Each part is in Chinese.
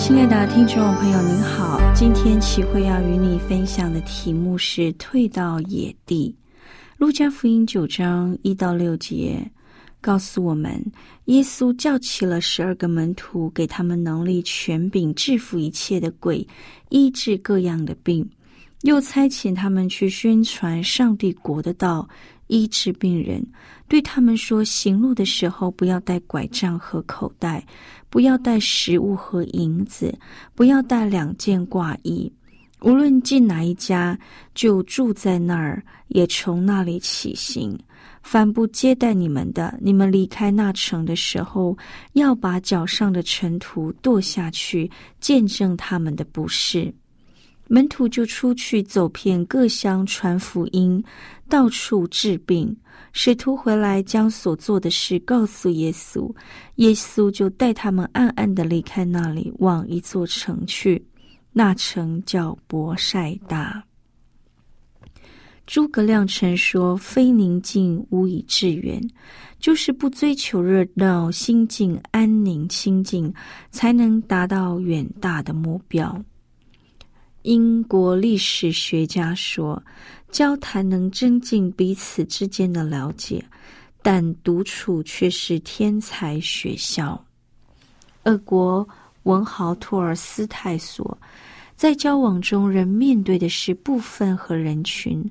亲爱的听众朋友，您好，今天启慧要与你分享的题目是“退到野地”。路加福音九章一到六节告诉我们，耶稣叫起了十二个门徒，给他们能力、权柄，制服一切的鬼，医治各样的病，又差遣他们去宣传上帝国的道，医治病人。对他们说：行路的时候，不要带拐杖和口袋，不要带食物和银子，不要带两件挂衣。无论进哪一家，就住在那儿，也从那里起行。凡不接待你们的，你们离开那城的时候，要把脚上的尘土跺下去，见证他们的不是。门徒就出去走遍各乡，传福音，到处治病。使徒回来，将所做的事告诉耶稣，耶稣就带他们暗暗的离开那里，往一座城去。那城叫博塞大。诸葛亮曾说：“非宁静，无以致远。”就是不追求热闹，心境安宁清静，才能达到远大的目标。英国历史学家说：“交谈能增进彼此之间的了解，但独处却是天才学校。”俄国。文豪托尔斯泰说：“在交往中，人面对的是部分和人群；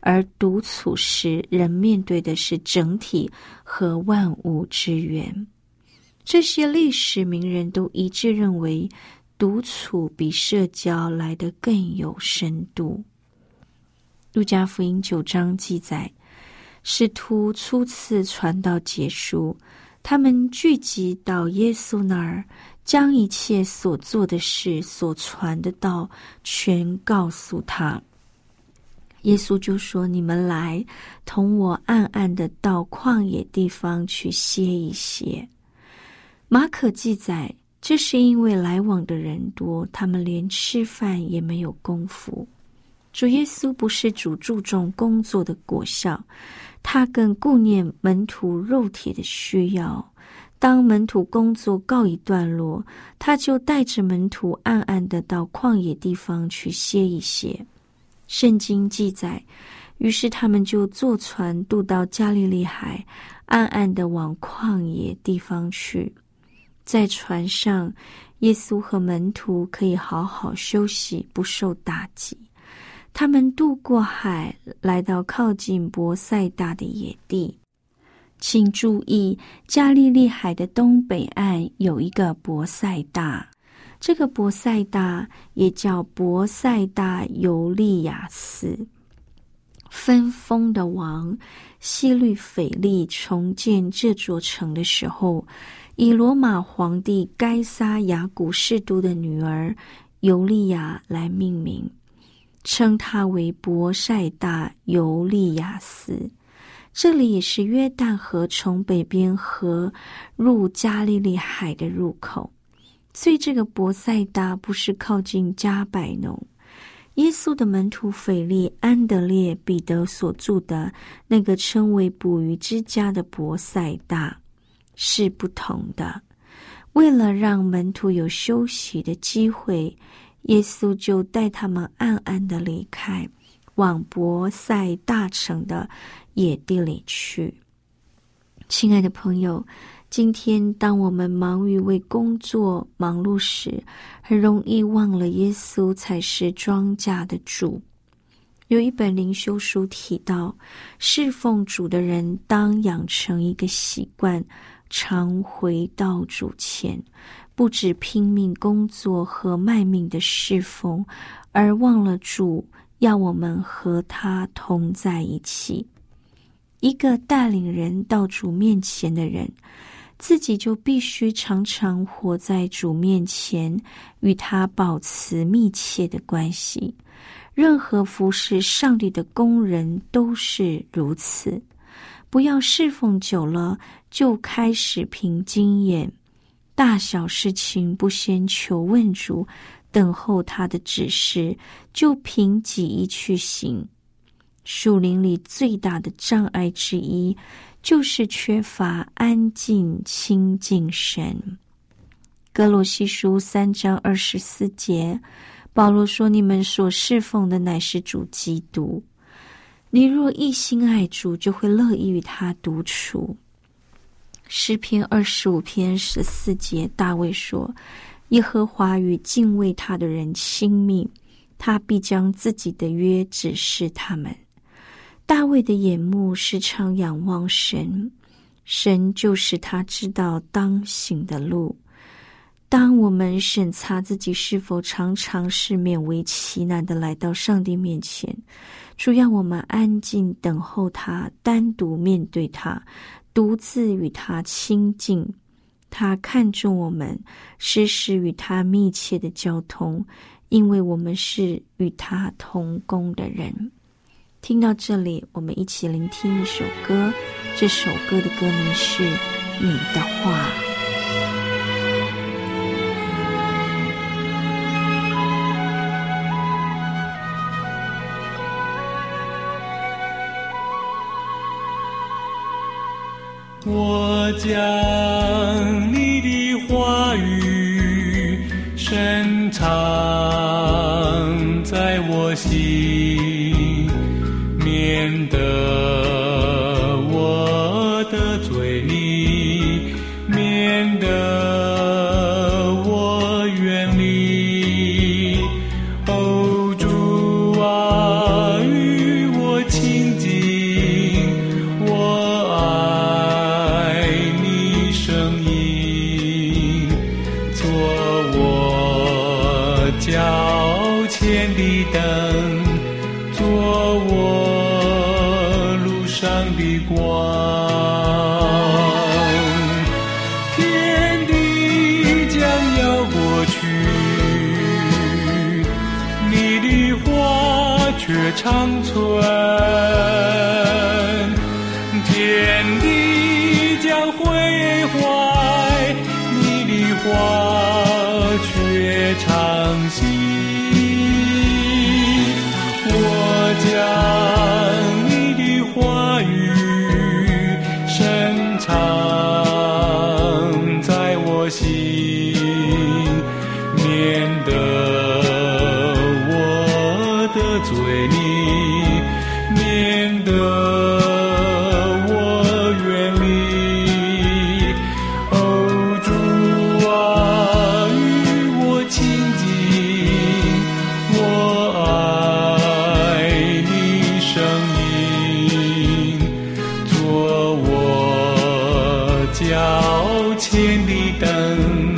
而独处时，人面对的是整体和万物之源。”这些历史名人都一致认为，独处比社交来得更有深度。路加福音九章记载，使徒初次传道结束，他们聚集到耶稣那儿。将一切所做的事、所传的道，全告诉他。耶稣就说：“你们来，同我暗暗的到旷野地方去歇一歇。”马可记载，这是因为来往的人多，他们连吃饭也没有功夫。主耶稣不是主注重工作的果效，他更顾念门徒肉体的需要。当门徒工作告一段落，他就带着门徒暗暗的到旷野地方去歇一歇。圣经记载，于是他们就坐船渡到加利利海，暗暗的往旷野地方去。在船上，耶稣和门徒可以好好休息，不受打击。他们渡过海，来到靠近博塞大的野地。请注意，加利利海的东北岸有一个博塞大，这个博塞大也叫博塞大尤利亚斯。分封的王西律斐利重建这座城的时候，以罗马皇帝该撒亚古士都的女儿尤利亚来命名，称它为博塞大尤利亚斯。这里也是约旦河从北边河入加利利海的入口，所以这个博塞大不是靠近加百农。耶稣的门徒腓力、安德烈、彼得所住的那个称为捕鱼之家的博塞大是不同的。为了让门徒有休息的机会，耶稣就带他们暗暗的离开，往博塞大城的。野地里去，亲爱的朋友，今天当我们忙于为工作忙碌时，很容易忘了耶稣才是庄稼的主。有一本灵修书提到，侍奉主的人当养成一个习惯，常回到主前，不止拼命工作和卖命的侍奉，而忘了主要我们和他同在一起。一个带领人到主面前的人，自己就必须常常活在主面前，与他保持密切的关系。任何服侍上帝的工人都是如此。不要侍奉久了，就开始凭经验，大小事情不先求问主，等候他的指示，就凭己意去行。树林里最大的障碍之一，就是缺乏安静亲近神。格罗西书三章二十四节，保罗说：“你们所侍奉的乃是主基督。你若一心爱主，就会乐意与他独处。”诗篇二十五篇十四节，大卫说：“耶和华与敬畏他的人亲密，他必将自己的约指示他们。”大卫的眼目时常仰望神，神就是他知道当行的路。当我们审查自己是否常常是勉为其难的来到上帝面前，主要我们安静等候他，单独面对他，独自与他亲近。他看重我们，时时与他密切的交通，因为我们是与他同工的人。听到这里，我们一起聆听一首歌。这首歌的歌名是《你的话》。我将你的话语深藏。却长存。天地将毁坏，你的话却长新。抱歉的等。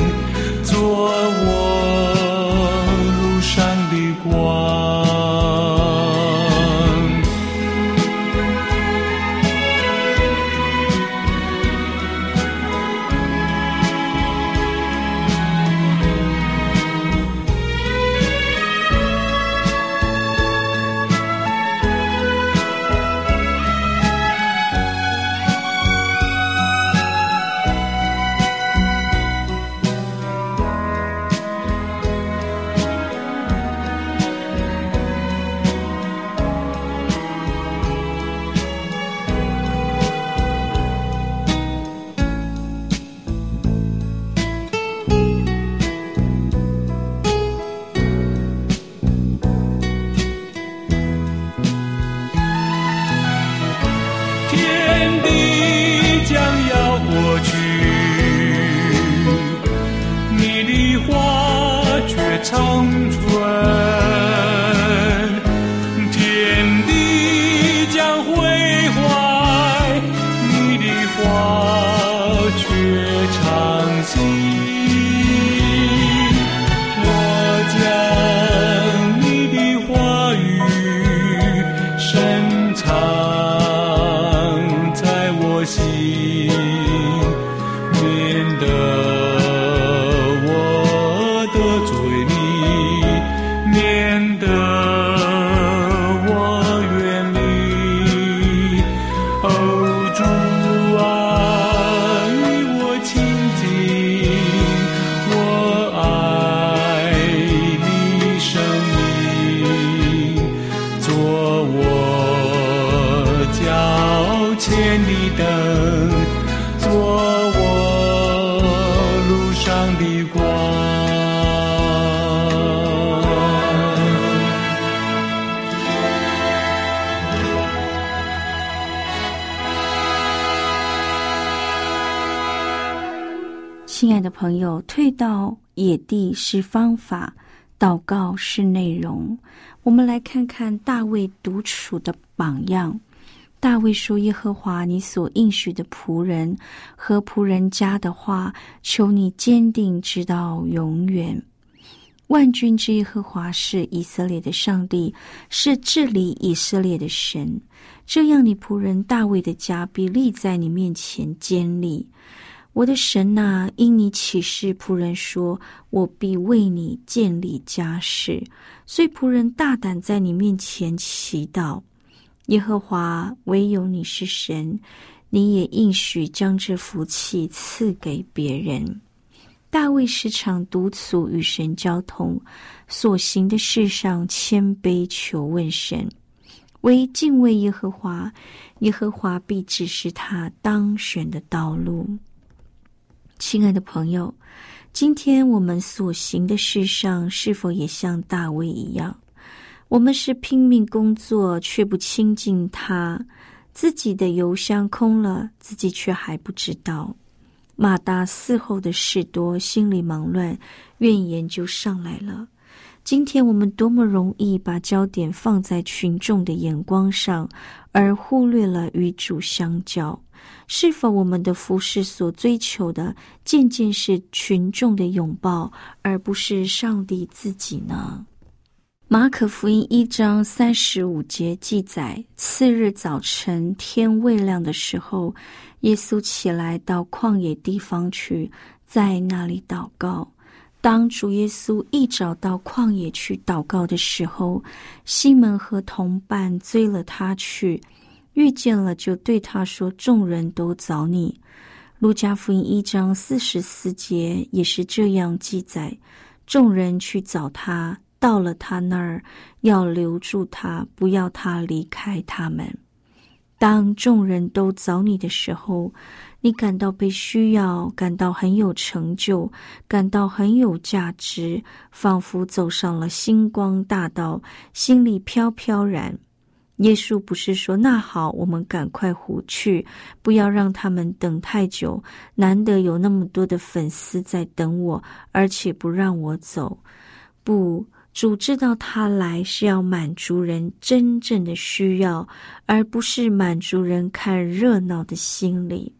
朋友，退到野地是方法，祷告是内容。我们来看看大卫独处的榜样。大卫说：“耶和华，你所应许的仆人和仆人家的话，求你坚定直到永远。万军之耶和华是以色列的上帝，是治理以色列的神。这样，你仆人大卫的家必立在你面前坚立。”我的神呐，因你启示仆人说，我必为你建立家室，所以仆人大胆在你面前祈祷。耶和华，唯有你是神，你也应许将这福气赐给别人。大卫时常独处与神交通，所行的事上谦卑求问神，唯敬畏耶和华，耶和华必指示他当选的道路。亲爱的朋友，今天我们所行的事上，是否也像大卫一样？我们是拼命工作，却不亲近他；自己的油箱空了，自己却还不知道。马达伺候的事多，心里忙乱，怨言就上来了。今天我们多么容易把焦点放在群众的眼光上，而忽略了与主相交。是否我们的服饰所追求的，渐渐是群众的拥抱，而不是上帝自己呢？马可福音一章三十五节记载：次日早晨天未亮的时候，耶稣起来到旷野地方去，在那里祷告。当主耶稣一早到旷野去祷告的时候，西门和同伴追了他去。遇见了，就对他说：“众人都找你。”路加福音一章四十四节也是这样记载：众人去找他，到了他那儿，要留住他，不要他离开他们。当众人都找你的时候，你感到被需要，感到很有成就，感到很有价值，仿佛走上了星光大道，心里飘飘然。耶稣不是说：“那好，我们赶快回去，不要让他们等太久。难得有那么多的粉丝在等我，而且不让我走。”不，主知道他来是要满足人真正的需要，而不是满足人看热闹的心理。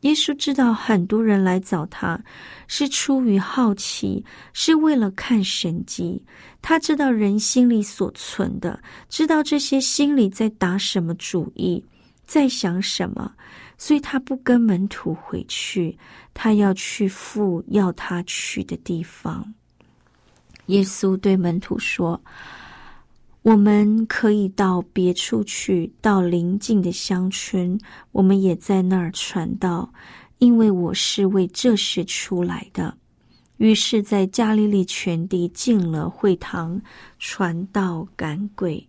耶稣知道很多人来找他，是出于好奇，是为了看神迹。他知道人心里所存的，知道这些心里在打什么主意，在想什么，所以他不跟门徒回去，他要去父要他去的地方。耶稣对门徒说。我们可以到别处去，到邻近的乡村，我们也在那儿传道，因为我是为这事出来的。于是，在加利利全地进了会堂，传道赶鬼。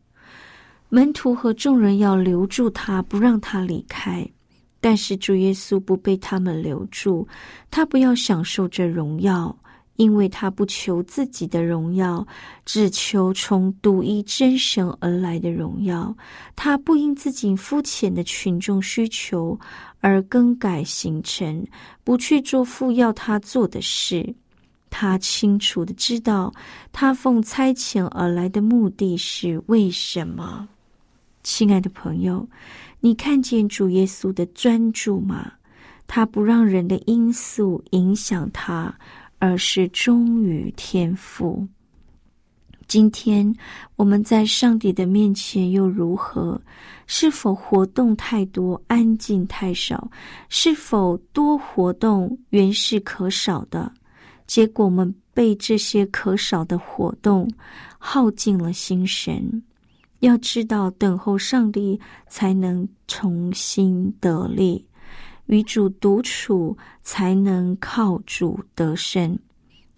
门徒和众人要留住他，不让他离开。但是主耶稣不被他们留住，他不要享受这荣耀。因为他不求自己的荣耀，只求从独一真神而来的荣耀。他不因自己肤浅的群众需求而更改行程，不去做父要他做的事。他清楚的知道，他奉差遣而来的目的是为什么。亲爱的朋友，你看见主耶稣的专注吗？他不让人的因素影响他，而是忠于天赋。今天我们在上帝的面前又如何？是否活动太多，安静太少？是否多活动，原是可少的？结果我们被这些可少的活动耗尽了心神。要知道，等候上帝才能重新得力，与主独处才能靠主得胜。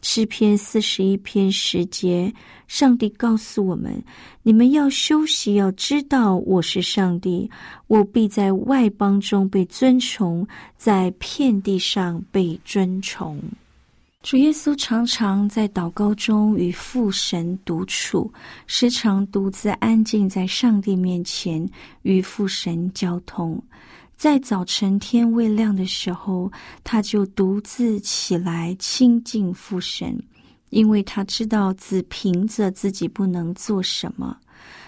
诗篇四十一篇十节，上帝告诉我们：你们要休息，要知道我是上帝，我必在外邦中被尊崇，在遍地上被尊崇。主耶稣常常在祷告中与父神独处，时常独自安静在上帝面前与父神交通。在早晨天未亮的时候，他就独自起来亲近父神，因为他知道只凭着自己不能做什么。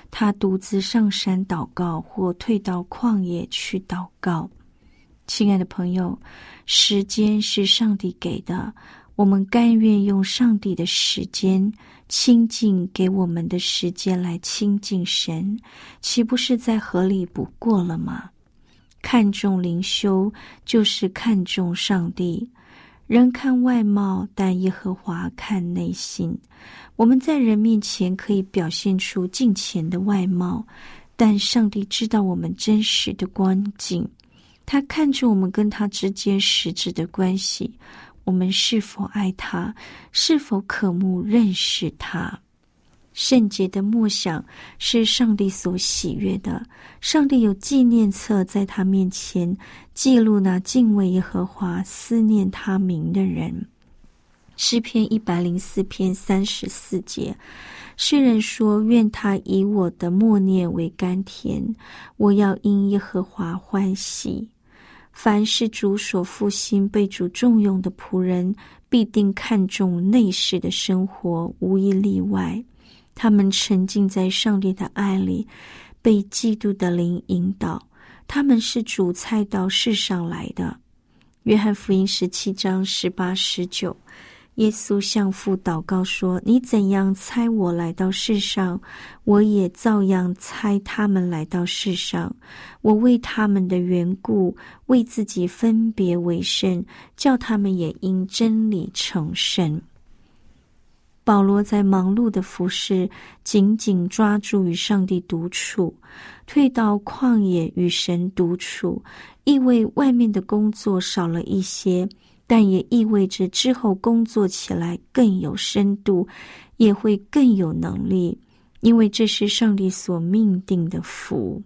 他独自上山祷告，或退到旷野去祷告。亲爱的朋友，时间是上帝给的，我们甘愿用上帝的时间亲近给我们的时间来亲近神，岂不是再合理不过了吗？看重灵修，就是看重上帝。人看外貌，但耶和华看内心。我们在人面前可以表现出敬虔的外貌，但上帝知道我们真实的光景。他看着我们跟他之间实质的关系，我们是否爱他，是否渴慕认识他。圣洁的默想是上帝所喜悦的。上帝有纪念册在他面前记录那敬畏耶和华、思念他名的人。诗篇一百零四篇三十四节，诗人说：“愿他以我的默念为甘甜，我要因耶和华欢喜。”凡是主所复兴、被主重用的仆人，必定看重内室的生活，无一例外。他们沉浸在上帝的爱里，被基督的灵引导。他们是主菜到世上来的。约翰福音十七章十八、十九，耶稣向父祷告说：“你怎样猜我来到世上，我也照样猜他们来到世上。我为他们的缘故，为自己分别为圣，叫他们也因真理成圣。”保罗在忙碌的服侍，紧紧抓住与上帝独处，退到旷野与神独处，意味外面的工作少了一些，但也意味着之后工作起来更有深度，也会更有能力，因为这是上帝所命定的福。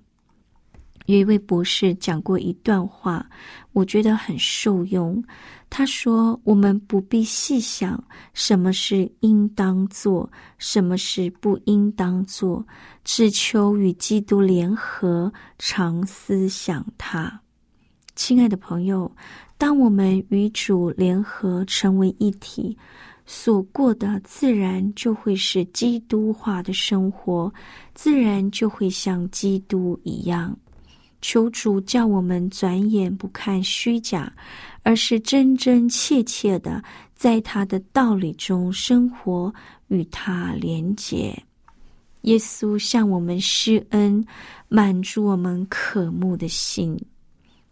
有一位博士讲过一段话，我觉得很受用。他说：“我们不必细想什么是应当做，什么是不应当做，只求与基督联合，常思想他。”亲爱的朋友，当我们与主联合成为一体，所过的自然就会是基督化的生活，自然就会像基督一样。求主叫我们转眼不看虚假。而是真真切切的在他的道理中生活，与他连结。耶稣向我们施恩，满足我们渴慕的心。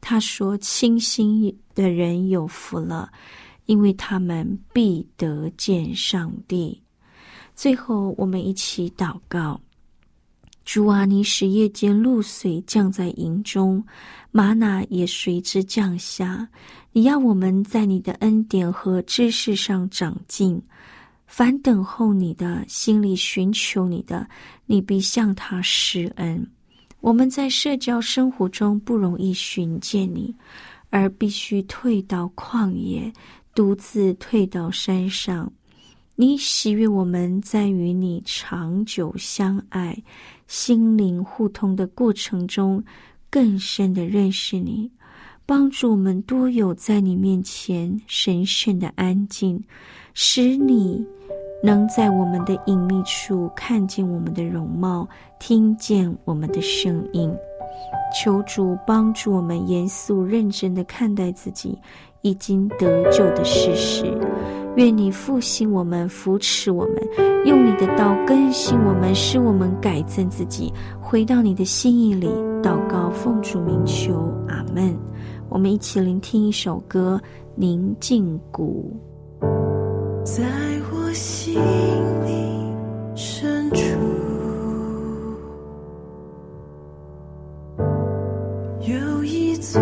他说：“清心的人有福了，因为他们必得见上帝。”最后，我们一起祷告。主啊，你使夜间露水降在营中，玛娜也随之降下。你要我们在你的恩典和知识上长进。凡等候你的，心里寻求你的，你必向他施恩。我们在社交生活中不容易寻见你，而必须退到旷野，独自退到山上。你喜悦我们在与你长久相爱、心灵互通的过程中，更深的认识你，帮助我们多有在你面前神圣的安静，使你能在我们的隐秘处看见我们的容貌，听见我们的声音。求主帮助我们严肃认真的看待自己已经得救的事实。愿你复兴我们，扶持我们，用你的道更新我们，使我们改正自己，回到你的心意里。祷告，奉主名求，阿门。我们一起聆听一首歌，《宁静谷》。在我心里深处，有一座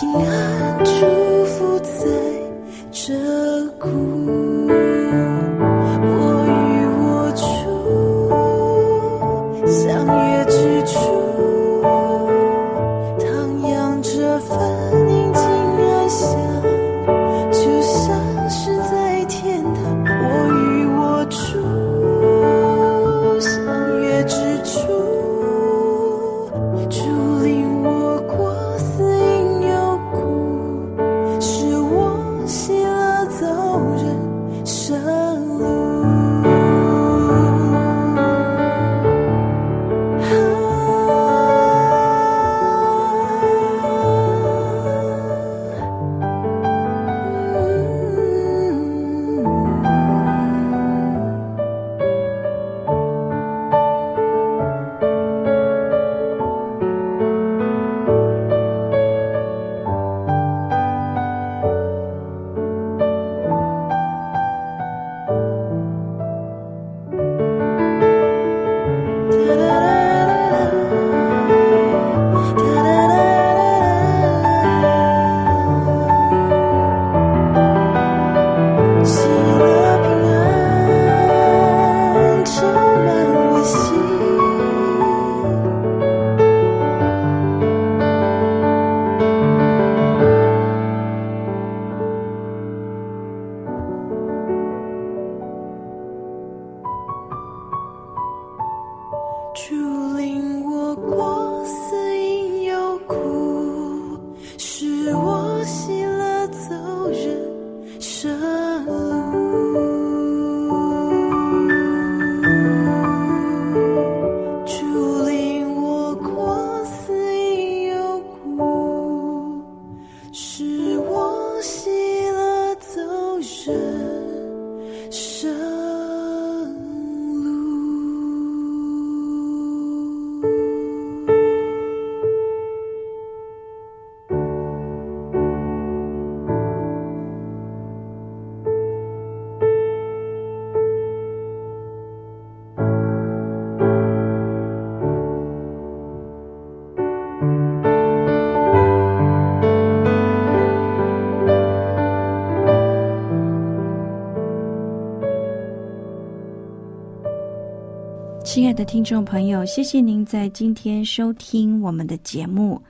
平安处的听众朋友，谢谢您在今天收听我们的节目。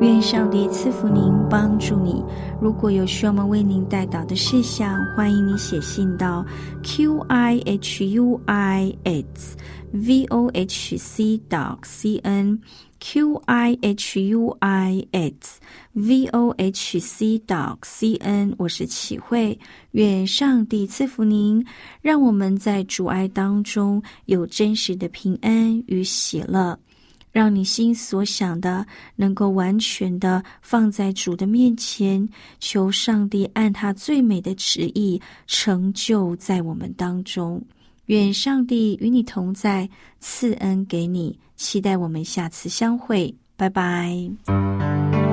愿上帝赐福您，帮助你。如果有需要我们为您带导的事项，欢迎你写信到 q i h u i s v o h c dot c n q i h u i s v o h c dot c n。我是启慧，愿上帝赐福您，让我们在主爱当中有真实的平安与喜乐。让你心所想的能够完全的放在主的面前，求上帝按他最美的旨意成就在我们当中。愿上帝与你同在，赐恩给你。期待我们下次相会，拜拜。